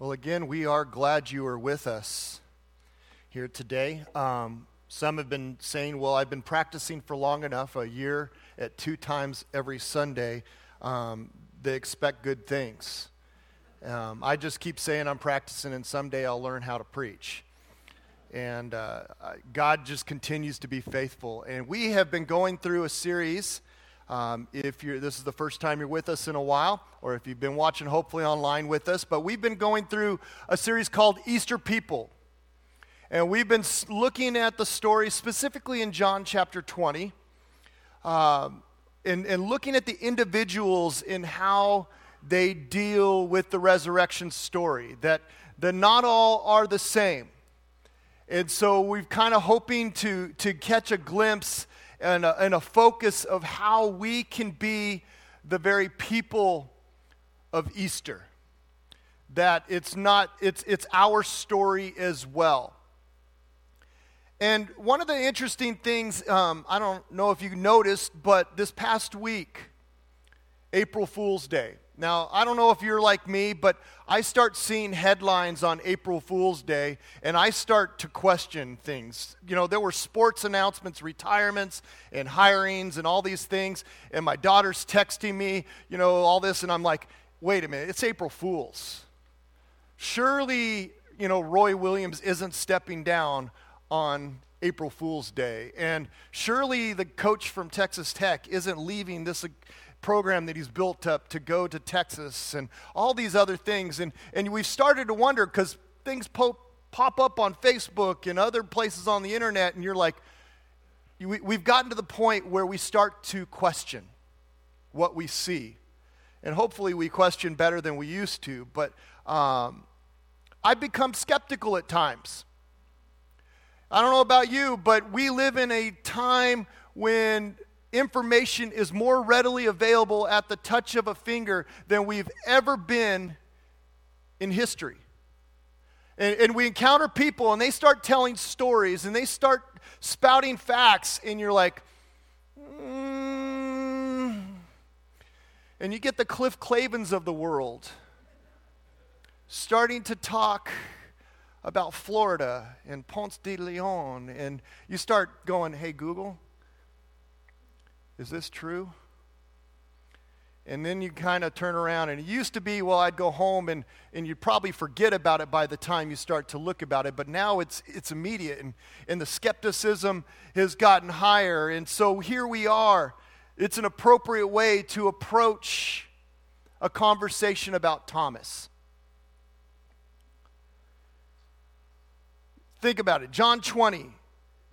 Well, again, we are glad you are with us here today. Um, some have been saying, well, I've been practicing for long enough, a year at two times every Sunday. Um, they expect good things. Um, I just keep saying I'm practicing, and someday I'll learn how to preach. And uh, God just continues to be faithful. And we have been going through a series um, if you're, this is the first time you're with us in a while, or if you've been watching hopefully online with us, but we've been going through a series called Easter People. And we've been looking at the story specifically in John chapter 20, um, and, and looking at the individuals in how they deal with the resurrection story, that, that not all are the same. And so we've kind of hoping to, to catch a glimpse and a, and a focus of how we can be the very people of Easter. That it's not, it's, it's our story as well. And one of the interesting things, um, I don't know if you noticed, but this past week, April Fool's Day, now, I don't know if you're like me, but I start seeing headlines on April Fool's Day and I start to question things. You know, there were sports announcements, retirements, and hirings and all these things. And my daughter's texting me, you know, all this. And I'm like, wait a minute, it's April Fool's. Surely, you know, Roy Williams isn't stepping down on April Fool's Day. And surely the coach from Texas Tech isn't leaving this program that he's built up to go to Texas and all these other things. And, and we've started to wonder because things pop, pop up on Facebook and other places on the internet, and you're like, we, we've gotten to the point where we start to question what we see. And hopefully we question better than we used to. But um, I've become skeptical at times. I don't know about you, but we live in a time when information is more readily available at the touch of a finger than we've ever been in history. And, and, we encounter people and they start telling stories and they start spouting facts, and you're like, mm. and you get the Cliff Clavins of the world starting to talk about Florida and Ponce de Leon, and you start going, hey, Google is this true? And then you kind of turn around, and it used to be, well, I'd go home and, and you'd probably forget about it by the time you start to look about it. But now it's, it's immediate, and, and the skepticism has gotten higher. And so here we are. It's an appropriate way to approach a conversation about Thomas. Think about it. John 20,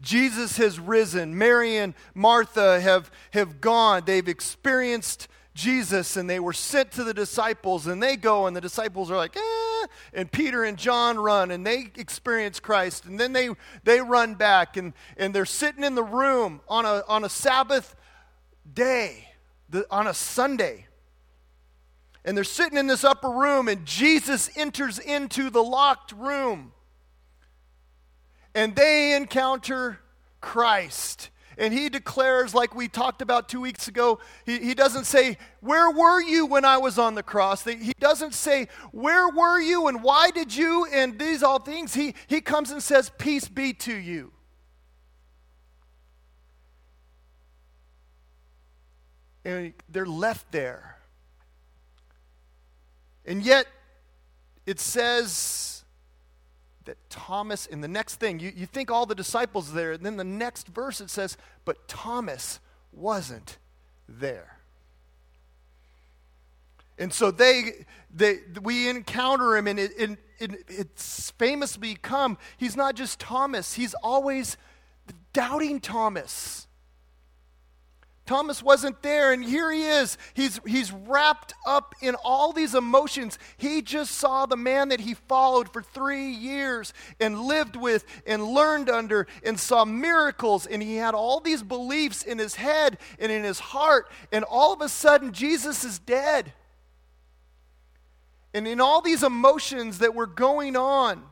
Jesus has risen. Mary and Martha have, have gone. They've experienced Jesus and they were sent to the disciples and they go and the disciples are like, eh. And Peter and John run and they experience Christ and then they, they run back and, and they're sitting in the room on a, on a Sabbath day, the, on a Sunday. And they're sitting in this upper room and Jesus enters into the locked room and they encounter Christ. And he declares, like we talked about two weeks ago, he, he doesn't say, Where were you when I was on the cross? He doesn't say, Where were you and why did you? And these all things. He, he comes and says, Peace be to you. And they're left there. And yet, it says that Thomas, in the next thing, you, you think all the disciples there, and then the next verse it says, but Thomas wasn't there. And so they, they we encounter him, and it, it, it, it's famously become, he's not just Thomas, he's always doubting Thomas. Thomas wasn't there, and here he is. He's, he's wrapped up in all these emotions. He just saw the man that he followed for three years and lived with and learned under and saw miracles, and he had all these beliefs in his head and in his heart, and all of a sudden, Jesus is dead. And in all these emotions that were going on,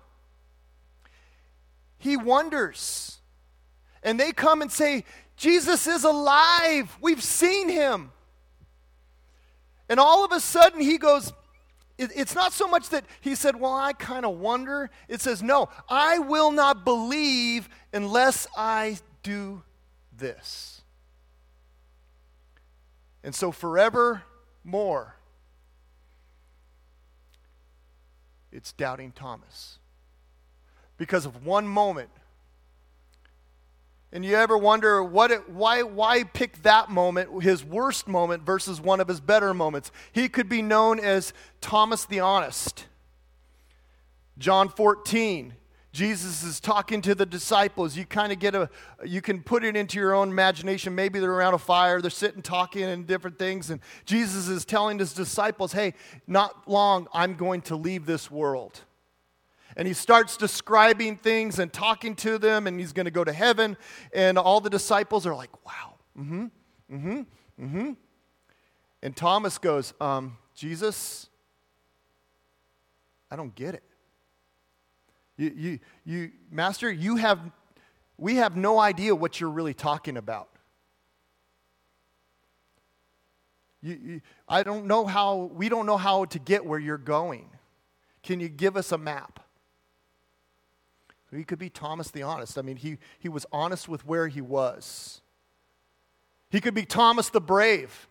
he wonders. And they come and say, Jesus is alive. We've seen him. And all of a sudden, he goes, it's not so much that he said, Well, I kind of wonder. It says, No, I will not believe unless I do this. And so, forevermore, it's doubting Thomas. Because of one moment and you ever wonder what it, why, why pick that moment, his worst moment, versus one of his better moments? He could be known as Thomas the Honest. John 14, Jesus is talking to the disciples. You kind of get a, you can put it into your own imagination. Maybe they're around a fire, they're sitting talking and different things. And Jesus is telling his disciples, hey, not long, I'm going to leave this world and he starts describing things and talking to them, and he's going to go to heaven. And all the disciples are like, wow, mm hmm, mm hmm, mm hmm. And Thomas goes, um, Jesus, I don't get it. You, you, you, Master, you have, we have no idea what you're really talking about. You, you, I don't know how, we don't know how to get where you're going. Can you give us a map? He could be Thomas the Honest. I mean, he, he was honest with where he was. He could be Thomas the Brave.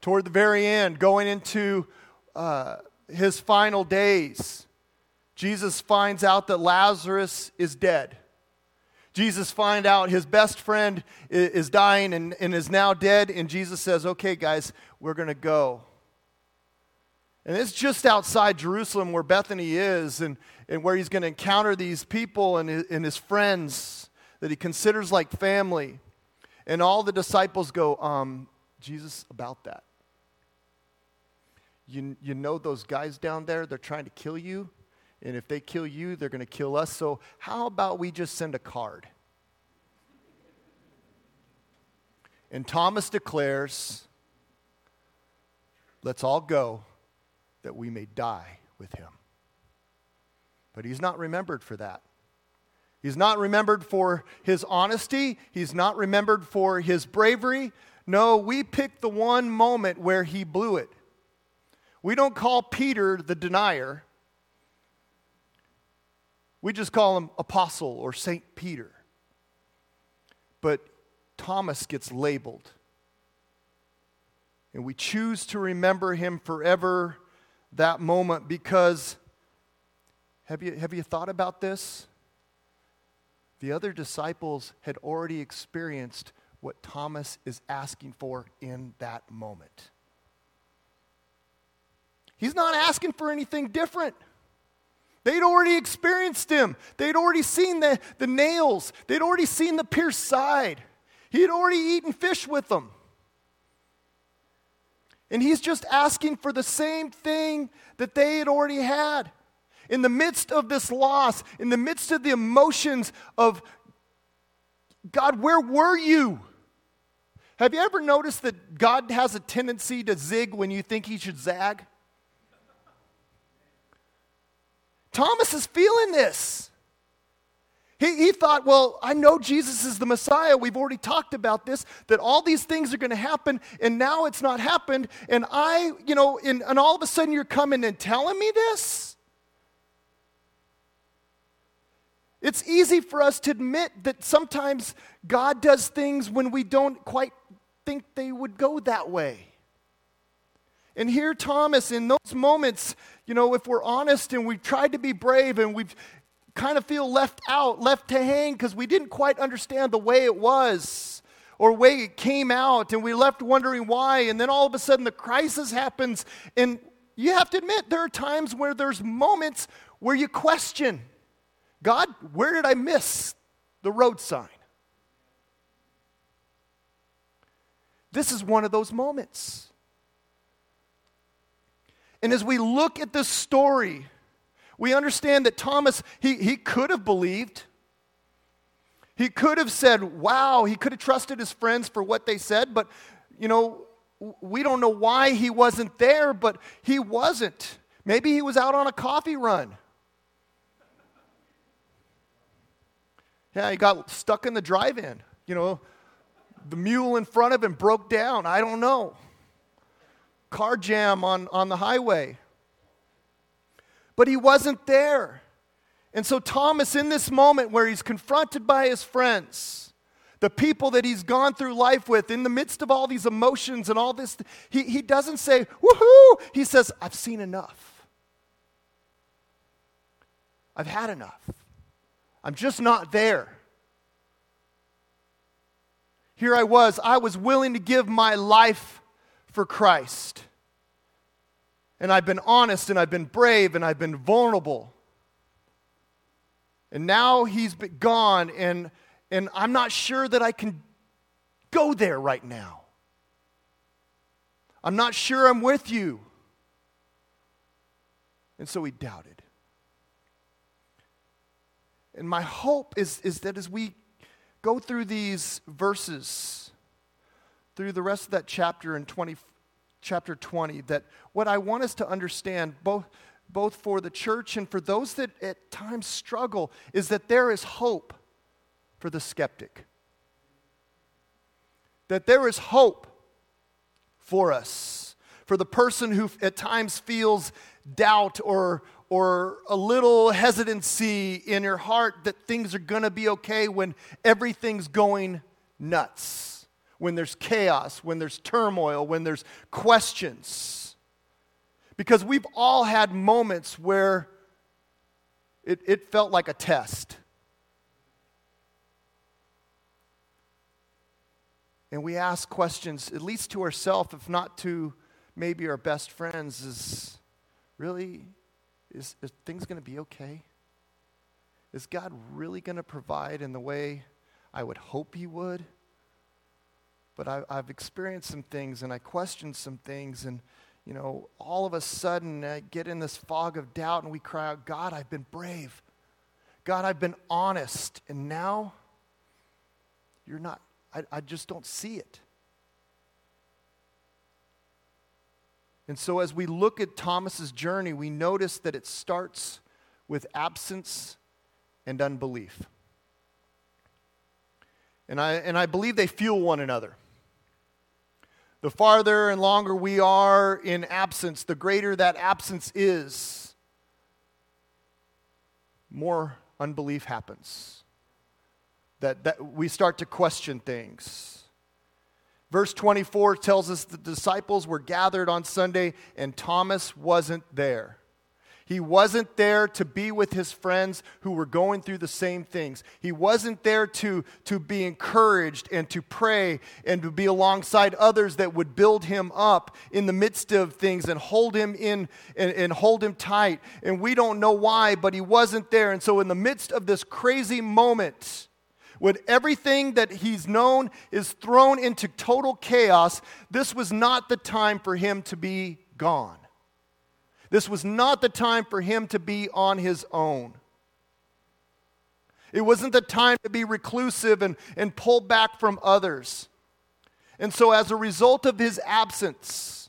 Toward the very end, going into uh, his final days, Jesus finds out that Lazarus is dead. Jesus finds out his best friend is dying and, and is now dead, and Jesus says, Okay, guys, we're going to go. And it's just outside Jerusalem where Bethany is and, and where he's going to encounter these people and his, and his friends that he considers like family. And all the disciples go, um, Jesus, about that. You, you know those guys down there, they're trying to kill you. And if they kill you, they're going to kill us. So how about we just send a card? And Thomas declares, let's all go that we may die with him. But he's not remembered for that. He's not remembered for his honesty. He's not remembered for his bravery. No, we pick the one moment where he blew it. We don't call Peter the denier. We just call him apostle or Saint Peter. But Thomas gets labeled. And we choose to remember him forever that moment because have you, have you thought about this? The other disciples had already experienced what Thomas is asking for in that moment. He's not asking for anything different. They'd already experienced him. They'd already seen the, the nails. They'd already seen the pierced side. He had already eaten fish with them. And he's just asking for the same thing that they had already had. In the midst of this loss, in the midst of the emotions of, God, where were you? Have you ever noticed that God has a tendency to zig when you think he should zag? Thomas is feeling this. He, he thought, well, I know Jesus is the Messiah. We've already talked about this, that all these things are going to happen, and now it's not happened. And I, you know, and, and all of a sudden you're coming and telling me this? It's easy for us to admit that sometimes God does things when we don't quite think they would go that way. And here, Thomas, in those moments, you know, if we're honest and we've tried to be brave and we've kind of feel left out, left to hang because we didn't quite understand the way it was or way it came out and we left wondering why and then all of a sudden the crisis happens and you have to admit there are times where there's moments where you question God, where did I miss the road sign? This is one of those moments. And as we look at this story, we understand that Thomas, he, he could have believed. He could have said, wow, he could have trusted his friends for what they said, but, you know, we don't know why he wasn't there, but he wasn't. Maybe he was out on a coffee run. Yeah, he got stuck in the drive in. You know, the mule in front of him broke down. I don't know. car jam on, on the highway. But he wasn't there. And so, Thomas, in this moment where he's confronted by his friends, the people that he's gone through life with, in the midst of all these emotions and all this, he, he doesn't say, woohoo! He says, I've seen enough. I've had enough. I'm just not there. Here I was, I was willing to give my life for Christ. And I've been honest and I've been brave and I've been vulnerable. And now he's gone, and, and I'm not sure that I can go there right now. I'm not sure I'm with you. And so he doubted. And my hope is, is that as we go through these verses, through the rest of that chapter in 20, chapter 20, that what I want us to understand, both, both for the church and for those that at times struggle, is that there is hope for the skeptic. That there is hope for us, for the person who at times feels doubt or, or a little hesitancy in your heart that things are going to be okay when everything's going nuts, when there's chaos, when there's turmoil, when there's questions. Because we've all had moments where it, it felt like a test. And we ask questions, at least to ourselves, if not to maybe our best friends, is really, is, is things going to be okay? Is God really going to provide in the way I would hope He would? But I, I've experienced some things and I questioned some things, and you know, all of a sudden I get in this fog of doubt and we cry out, God, I've been brave. God, I've been honest. And now you're not, I, I just don't see it. And so as we look at Thomas's journey, we notice that it starts with absence and unbelief. And I, and I believe they fuel one another. The farther and longer we are in absence, the greater that absence is, more unbelief happens. That, that we start to question things. Verse 24 tells us the disciples were gathered on Sunday and Thomas wasn't there. He wasn't there to be with his friends who were going through the same things. He wasn't there to, to be encouraged and to pray and to be alongside others that would build him up in the midst of things and hold him in and, and hold him tight. And we don't know why, but he wasn't there. And so, in the midst of this crazy moment, when everything that he's known is thrown into total chaos, this was not the time for him to be gone. This was not the time for him to be on his own. It wasn't the time to be reclusive and, and pull back from others. And so, as a result of his absence,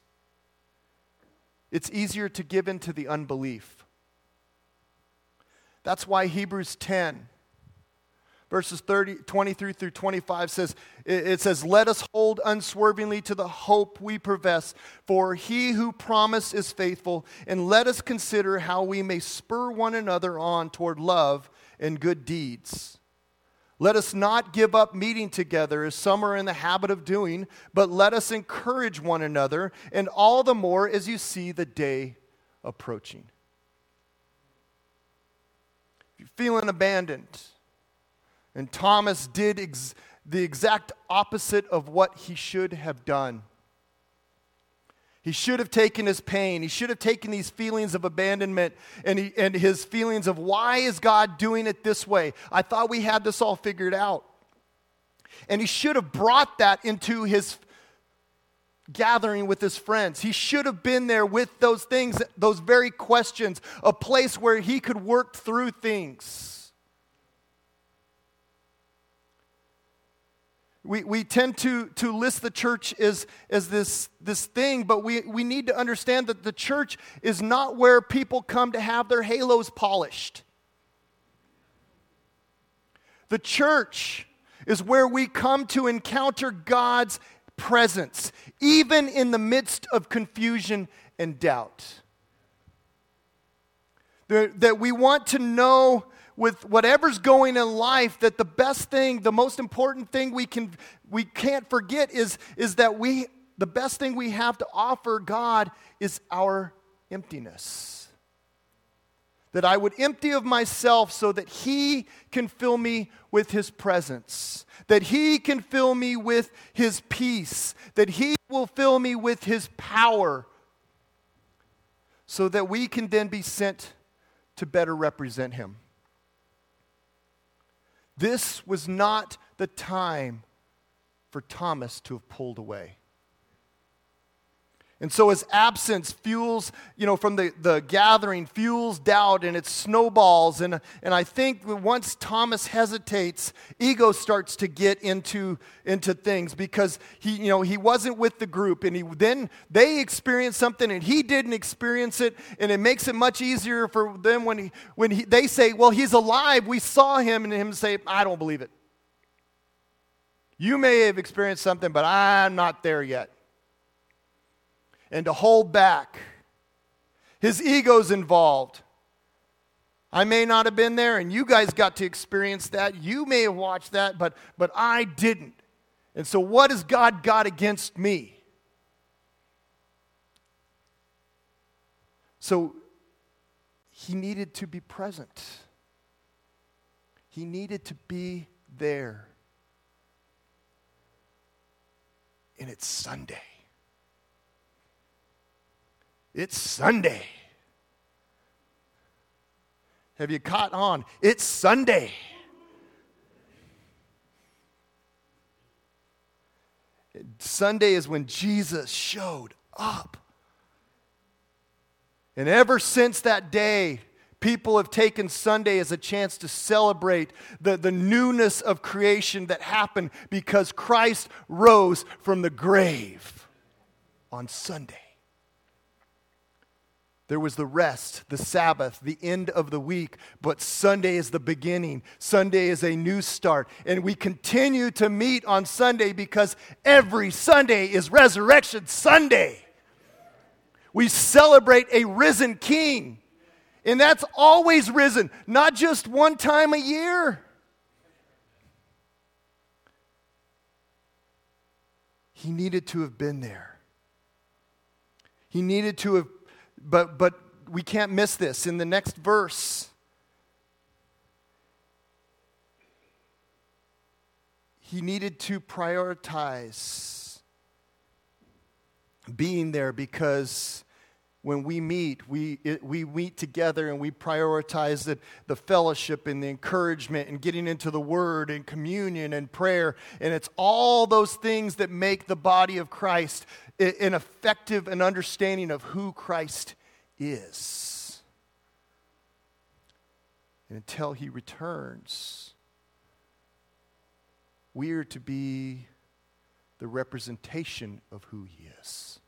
it's easier to give in to the unbelief. That's why Hebrews 10 verses 30, 23 through 25 says, it says, Let us hold unswervingly to the hope we profess, for he who promised is faithful, and let us consider how we may spur one another on toward love and good deeds. Let us not give up meeting together as some are in the habit of doing, but let us encourage one another, and all the more as you see the day approaching. If you're feeling abandoned, and Thomas did ex- the exact opposite of what he should have done. He should have taken his pain. He should have taken these feelings of abandonment and, he, and his feelings of why is God doing it this way? I thought we had this all figured out. And he should have brought that into his gathering with his friends. He should have been there with those things, those very questions, a place where he could work through things. We, we tend to, to list the church as, as this, this thing, but we, we need to understand that the church is not where people come to have their halos polished. The church is where we come to encounter God's presence, even in the midst of confusion and doubt. That we want to know with whatever's going in life that the best thing, the most important thing we can we can't forget is, is that we the best thing we have to offer God is our emptiness. That I would empty of myself so that He can fill me with His presence, that He can fill me with His peace, that He will fill me with His power, so that we can then be sent to better represent Him. This was not the time for Thomas to have pulled away. And so his absence fuels, you know, from the, the gathering, fuels doubt and it snowballs. And, and I think once Thomas hesitates, ego starts to get into, into things because he, you know, he wasn't with the group. And he, then they experienced something and he didn't experience it. And it makes it much easier for them when, he, when he, they say, well, he's alive. We saw him. And him say, I don't believe it. You may have experienced something, but I'm not there yet and to hold back. His ego's involved. I may not have been there, and you guys got to experience that. You may have watched that, but, but I didn't. And so, what has God got against me? So, he needed to be present, he needed to be there. And it's Sunday. It's Sunday. Have you caught on? It's Sunday. Sunday is when Jesus showed up. And ever since that day, people have taken Sunday as a chance to celebrate the, the newness of creation that happened because Christ rose from the grave on Sunday. There was the rest, the Sabbath, the end of the week, but Sunday is the beginning. Sunday is a new start. And we continue to meet on Sunday because every Sunday is Resurrection Sunday. We celebrate a risen king. And that's always risen, not just one time a year. He needed to have been there. He needed to have but, but we can't miss this. In the next verse, he needed to prioritize being there because when we meet, we, it, we meet together and we prioritize the, the fellowship and the encouragement and getting into the word and communion and prayer. And it's all those things that make the body of Christ an effective and understanding of who Christ is. And until he returns, we are to be the representation of who he is.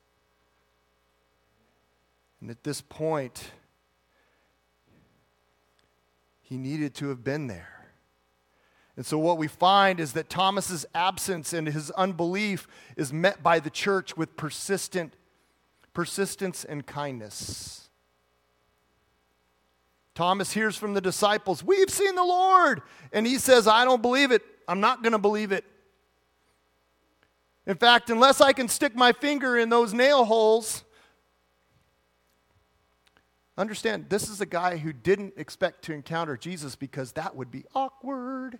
And at this point, he needed to have been there. And so, what we find is that Thomas's absence and his unbelief is met by the church with persistent, persistence and kindness. Thomas hears from the disciples, We've seen the Lord. And he says, I don't believe it. I'm not going to believe it. In fact, unless I can stick my finger in those nail holes, understand this is a guy who didn't expect to encounter Jesus because that would be awkward.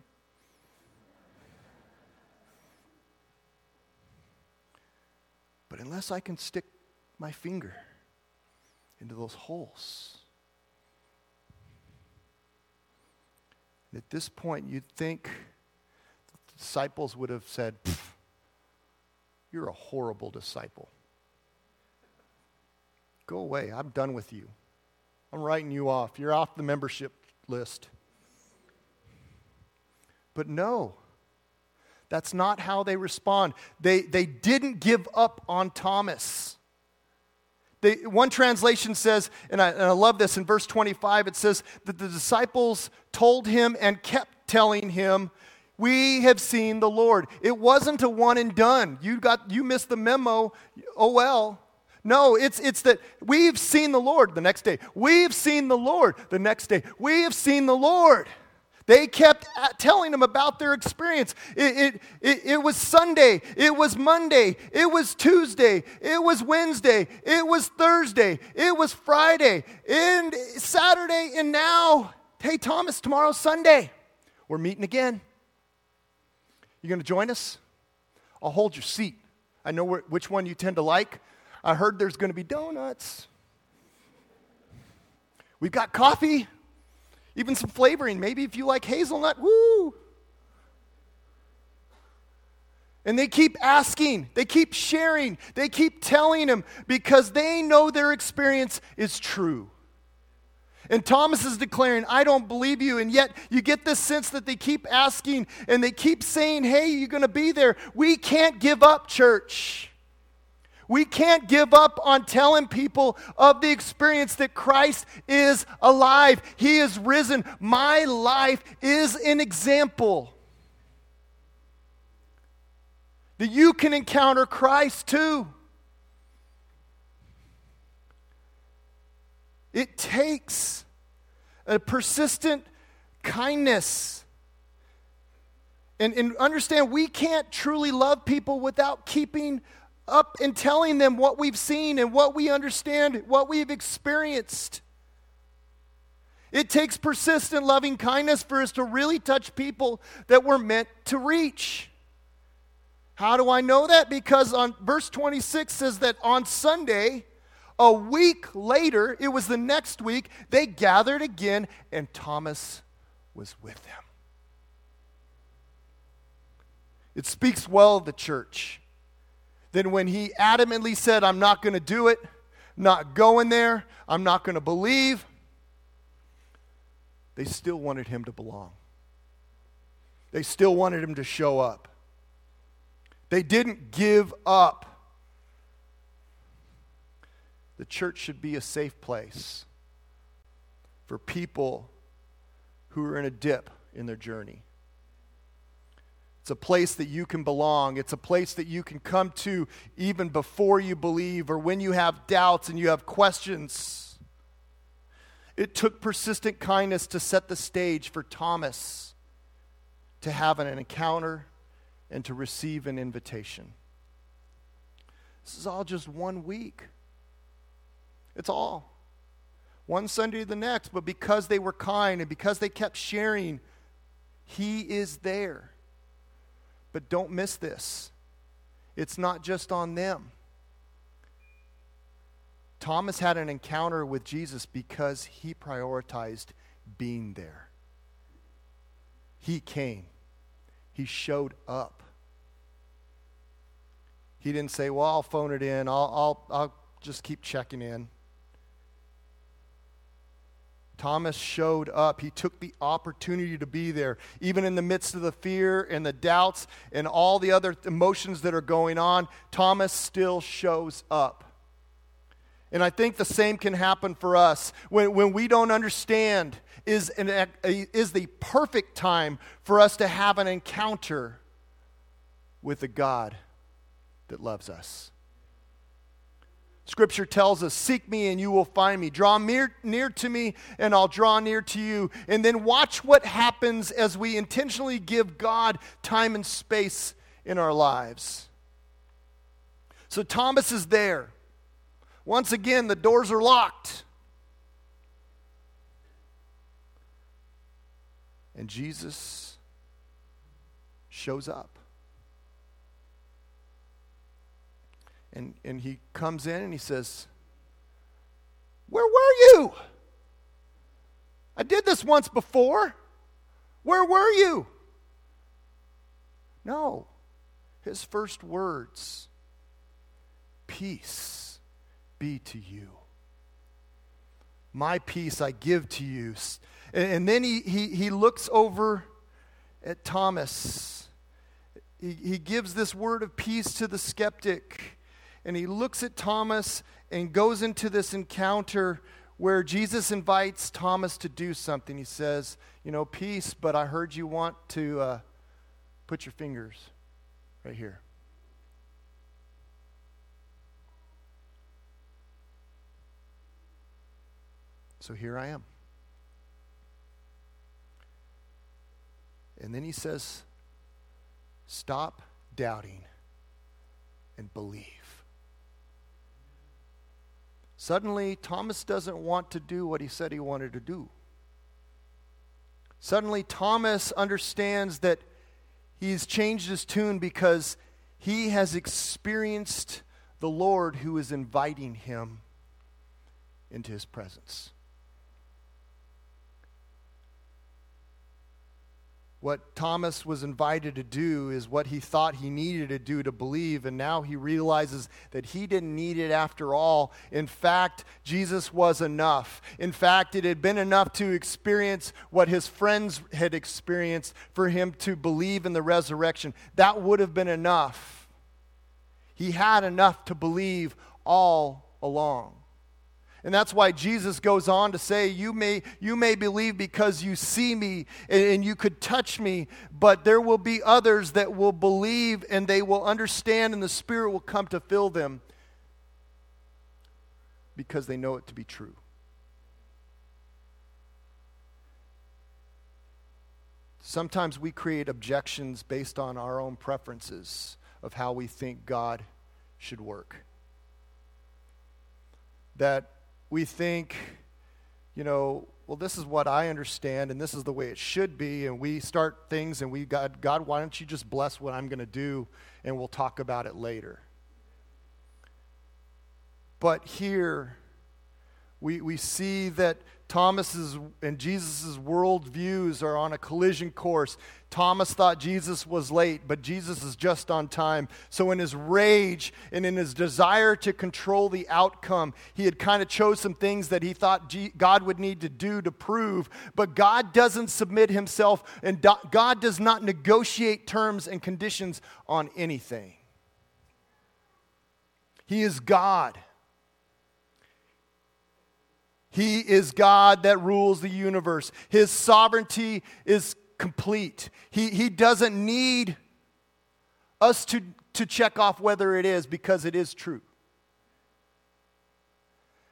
But unless I can stick my finger into those holes, at this point, you'd think the disciples would have said, You're a horrible disciple. Go away. I'm done with you. I'm writing you off. You're off the membership list. But no, that's not how they respond. They, they didn't give up on Thomas. They, one translation says, and I, and I love this in verse 25, it says that the disciples told him and kept telling him, We have seen the Lord. It wasn't a one and done. You got you missed the memo. Oh well. No, it's, it's that we've seen the Lord the next day. We've seen the Lord the next day. We have seen the Lord. They kept uh, telling him about their experience. It, it, it, it, was Sunday. It was Monday. It was Tuesday. It was Wednesday. It was Thursday. It was Friday. And Saturday. And now, hey, Thomas, tomorrow's Sunday. We're meeting again. You going to join us? I'll hold your seat. I know which one you tend to like. I heard there's going to be donuts. We've got coffee, even some flavoring. Maybe if you like hazelnut, woo. And they keep asking, they keep sharing, they keep telling him because they know their experience is true. And Thomas is declaring, I don't believe you. And yet you get this sense that they keep asking and they keep saying, Hey, you're going to be there. We can't give up, church. We can't give up on telling people of the experience that Christ is alive. He is risen. My life is an example that you can encounter Christ too. It takes a persistent kindness. And, and understand, we can't truly love people without keeping up and telling them what we've seen and what we understand, what we've experienced. It takes persistent loving kindness for us to really touch people that we're meant to reach. How do I know that? Because on verse 26 says that on Sunday, a week later, it was the next week, they gathered again, and Thomas was with them. It speaks well of the church. Then, when he adamantly said, I'm not going to do it, not going there, I'm not going to believe, they still wanted him to belong. They still wanted him to show up. They didn't give up. The church should be a safe place for people who are in a dip in their journey. It's a place that you can belong. It's a place that you can come to even before you believe or when you have doubts and you have questions. It took persistent kindness to set the stage for Thomas to have an encounter and to receive an invitation. This is all just one week. It's all. One Sunday to the next, but because they were kind and because they kept sharing, He is there. But don't miss this it's not just on them. Thomas had an encounter with Jesus because he prioritized being there. He came, he showed up. He didn't say, Well, I'll phone it in, I'll, I'll, I'll just keep checking in. Thomas showed up. He took the opportunity to be there. Even in the midst of the fear and the doubts and all the other emotions that are going on, Thomas still shows up. And I think the same can happen for us. When, when we don't understand, is, an, a, is the perfect time for us to have an encounter with the God that loves us. Scripture tells us, Seek me and you will find me. Draw near, near to me and I'll draw near to you. And then watch what happens as we intentionally give God time and space in our lives. So Thomas is there. Once again, the doors are locked. And Jesus shows up. And, and he comes in and he says, Where were you? I did this once before. Where were you? No. His first words Peace be to you. My peace I give to you. And, then he, he, he looks over at Thomas. He, he gives this word of peace to the skeptic and he looks at Thomas and goes into this encounter where Jesus invites Thomas to do something. He says, You know, peace, but I heard you want to uh, put your fingers right here. So here I am. And then he says, Stop doubting and believe. Suddenly, Thomas doesn't want to do what he said he wanted to do. Suddenly, Thomas understands that he's changed his tune because he has experienced the Lord who is inviting him into his presence. What Thomas was invited to do is what he thought he needed to do to believe, and now he realizes that he didn't need it after all. In fact, Jesus was enough. In fact, it had been enough to experience what his friends had experienced for him to believe in the resurrection. That would have been enough. He had enough to believe all along. And that's why Jesus goes on to say, You may, you may believe because you see me and, and you could touch me, but there will be others that will believe and they will understand, and the Spirit will come to fill them because they know it to be true. Sometimes we create objections based on our own preferences of how we think God should work. That we think, you know, well, this is what I understand and this is the way it should be. And we start things and we, God, God, why don't you just bless what I'm going to do and we'll talk about it later. But here, we, we see that Thomas's and Jesus' worldviews are on a collision course. Thomas thought Jesus was late, but Jesus is just on time. So, in his rage and in his desire to control the outcome, he had kind of chose some things that he thought God would need to do to prove. But God doesn't submit himself, and God does not negotiate terms and conditions on anything. He is God. He is God that rules the universe. His sovereignty is complete. He, he doesn't need us to, to check off whether it is because it is true.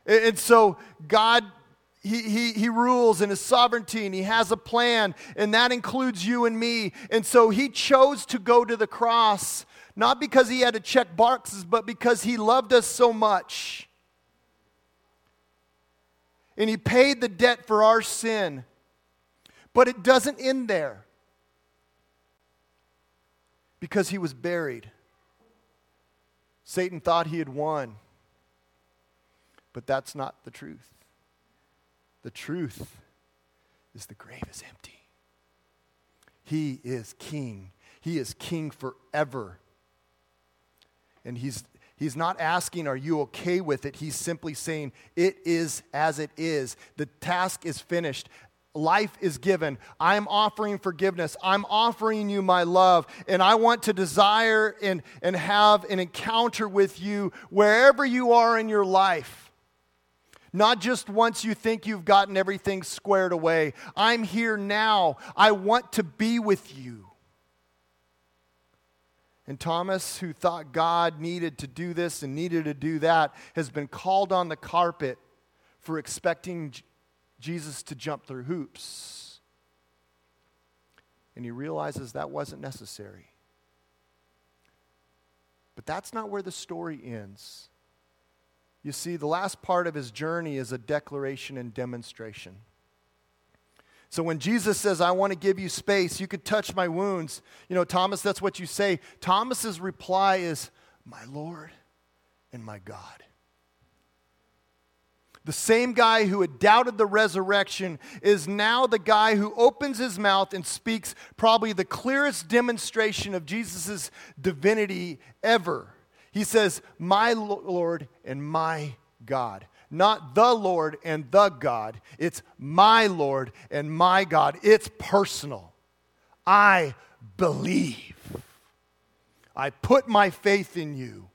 And, so God he, he, he rules in his sovereignty and he has a plan, and that includes you and me. And so he chose to go to the cross, not because he had to check boxes, but because he loved us so much and he paid the debt for our sin. But it doesn't end there because he was buried. Satan thought he had won, but that's not the truth. The truth is the grave is empty. He is king. He is king forever. And he's He's not asking, Are you okay with it? He's simply saying, It is as it is. The task is finished. Life is given. I'm offering forgiveness. I'm offering you my love. And I want to desire and, and have an encounter with you wherever you are in your life. Not just once you think you've gotten everything squared away. I'm here now. I want to be with you. And Thomas, who thought God needed to do this and needed to do that, has been called on the carpet for expecting Jesus to jump through hoops. And he realizes that wasn't necessary. But that's not where the story ends. You see, the last part of his journey is a declaration and demonstration. So when Jesus says, I want to give you space, you could touch my wounds. You know, Thomas, that's what you say. Thomas's reply is, My Lord and my God. The same guy who had doubted the resurrection is now the guy who opens his mouth and speaks probably the clearest demonstration of Jesus' divinity ever. He says, My Lord and my God not the Lord and the God. It's my Lord and my God. It's personal. I believe. I put my faith in you.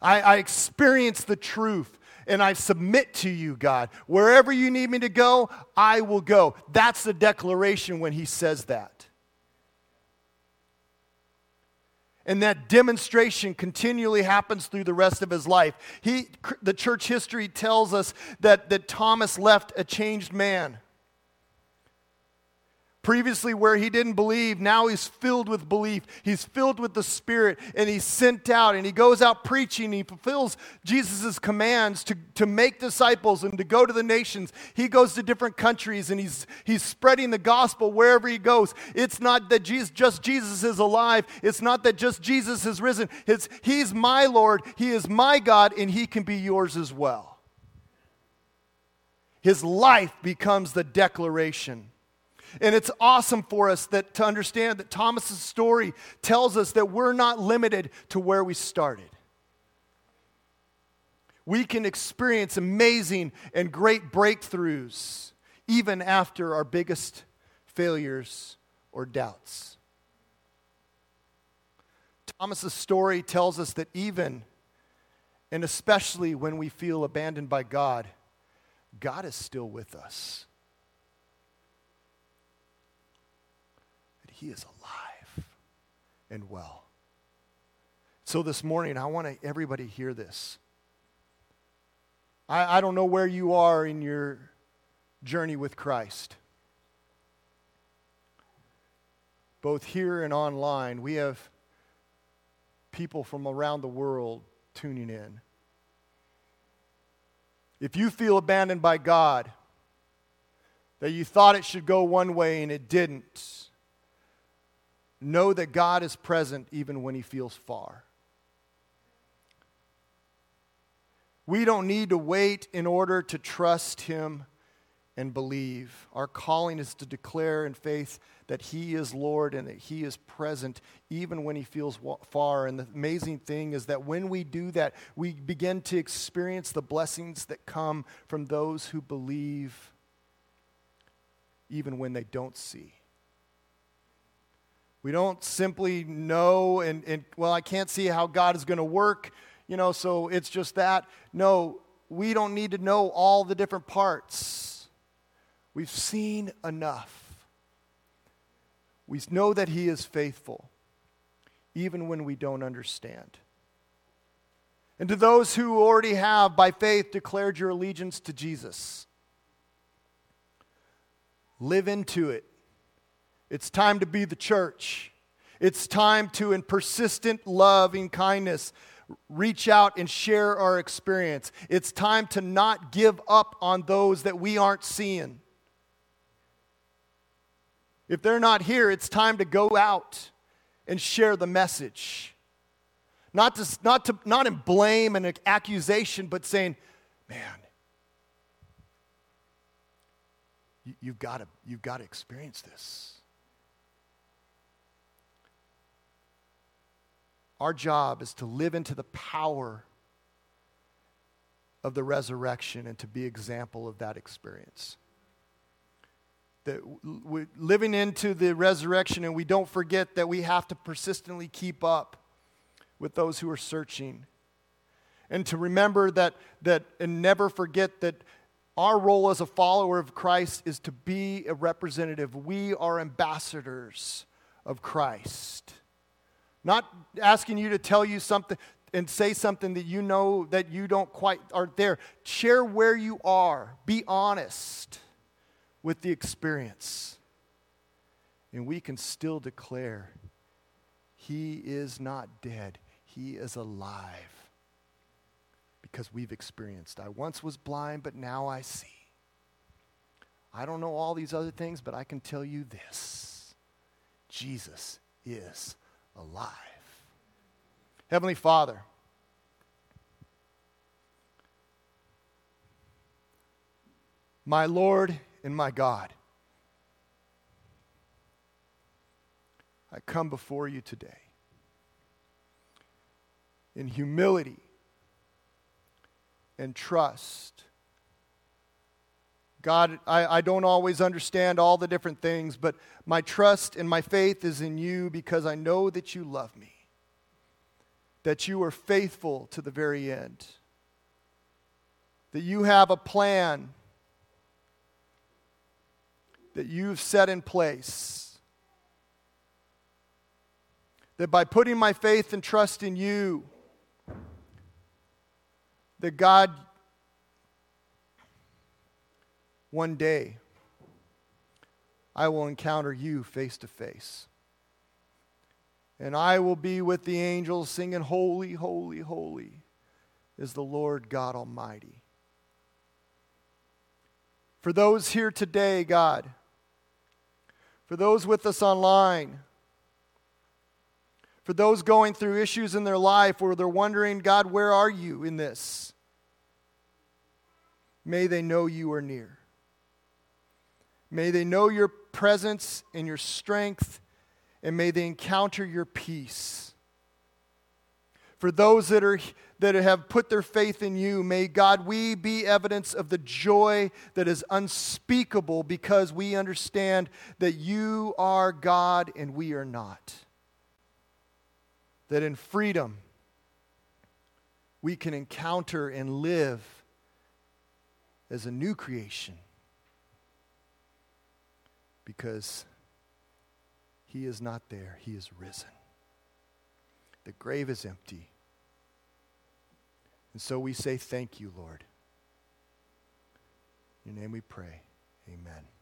I, I experience the truth and I submit to you, God. Wherever you need me to go, I will go. That's the declaration when he says that. And that demonstration continually happens through the rest of his life. He, the church history tells us that, that Thomas left a changed man. Previously, where he didn't believe, now he's filled with belief. He's filled with the Spirit, and he's sent out, and he goes out preaching. He fulfills Jesus' commands to, to make disciples and to go to the nations. He goes to different countries, and he's, he's spreading the gospel wherever he goes. It's not that Jesus, just Jesus is alive, it's not that just Jesus is risen. It's, he's my Lord, He is my God, and He can be yours as well. His life becomes the declaration and it's awesome for us that to understand that Thomas's story tells us that we're not limited to where we started. We can experience amazing and great breakthroughs even after our biggest failures or doubts. Thomas's story tells us that even and especially when we feel abandoned by God, God is still with us. He is alive and well. So this morning, I want everybody hear this. I, I don't know where you are in your journey with Christ. Both here and online, we have people from around the world tuning in. If you feel abandoned by God, that you thought it should go one way and it didn't, Know that God is present even when he feels far. We don't need to wait in order to trust him and believe. Our calling is to declare in faith that He is Lord and that He is present even when He feels far. And the amazing thing is that when we do that, we begin to experience the blessings that come from those who believe even when they don't see. We don't simply know and, and well, I can't see how God is going to work, you know, so it's just that. No, we don't need to know all the different parts. We've seen enough. We know that He is faithful, even when we don't understand. And to those who already have, by faith, declared your allegiance to Jesus, live into it it's time to be the church. It's time to, in persistent love and kindness, reach out and share our experience. It's time to not give up on those that we aren't seeing. If they're not here, it's time to go out and share the message. Not, to, not, to, not in blame and accusation, but saying, man, you, you've got to you've got to experience this. Our job is to live into the power of the resurrection and to be example of that experience. That we're living into the resurrection and we don't forget that we have to persistently keep up with those who are searching. And to remember that, that and never forget that our role as a follower of Christ is to be a representative. We are ambassadors of Christ. Not asking you to tell you something and say something that you know that you don't quite aren't there. Share where you are. Be honest with the experience. And we can still declare he is not dead. He is alive. Because we've experienced. I once was blind, but now I see. I don't know all these other things, but I can tell you this Jesus is alive. Heavenly Father, my Lord and my God, I come before you today in humility and trust God, I, I don't always understand all the different things, but my trust and my faith is in you because I know that you love me, that you are faithful to the very end, that you have a plan that you've set in place, that by putting my faith and trust in you, that God, one day, I will encounter you face to face. And I will be with the angels singing, Holy, holy, holy is the Lord God Almighty. For those here today, God, for those with us online, for those going through issues in their life where they're wondering, God, where are you in this? May they know you are near. May they know your presence and your strength, and may they encounter your peace. For those that, are, that have put their faith in you, may God, we be evidence of the joy that is unspeakable because we understand that you are God and we are not that in freedom we can encounter and live as a new creation because he is not there, he is risen. The grave is empty. And so we say, Thank you, Lord. In your name we pray. Amen.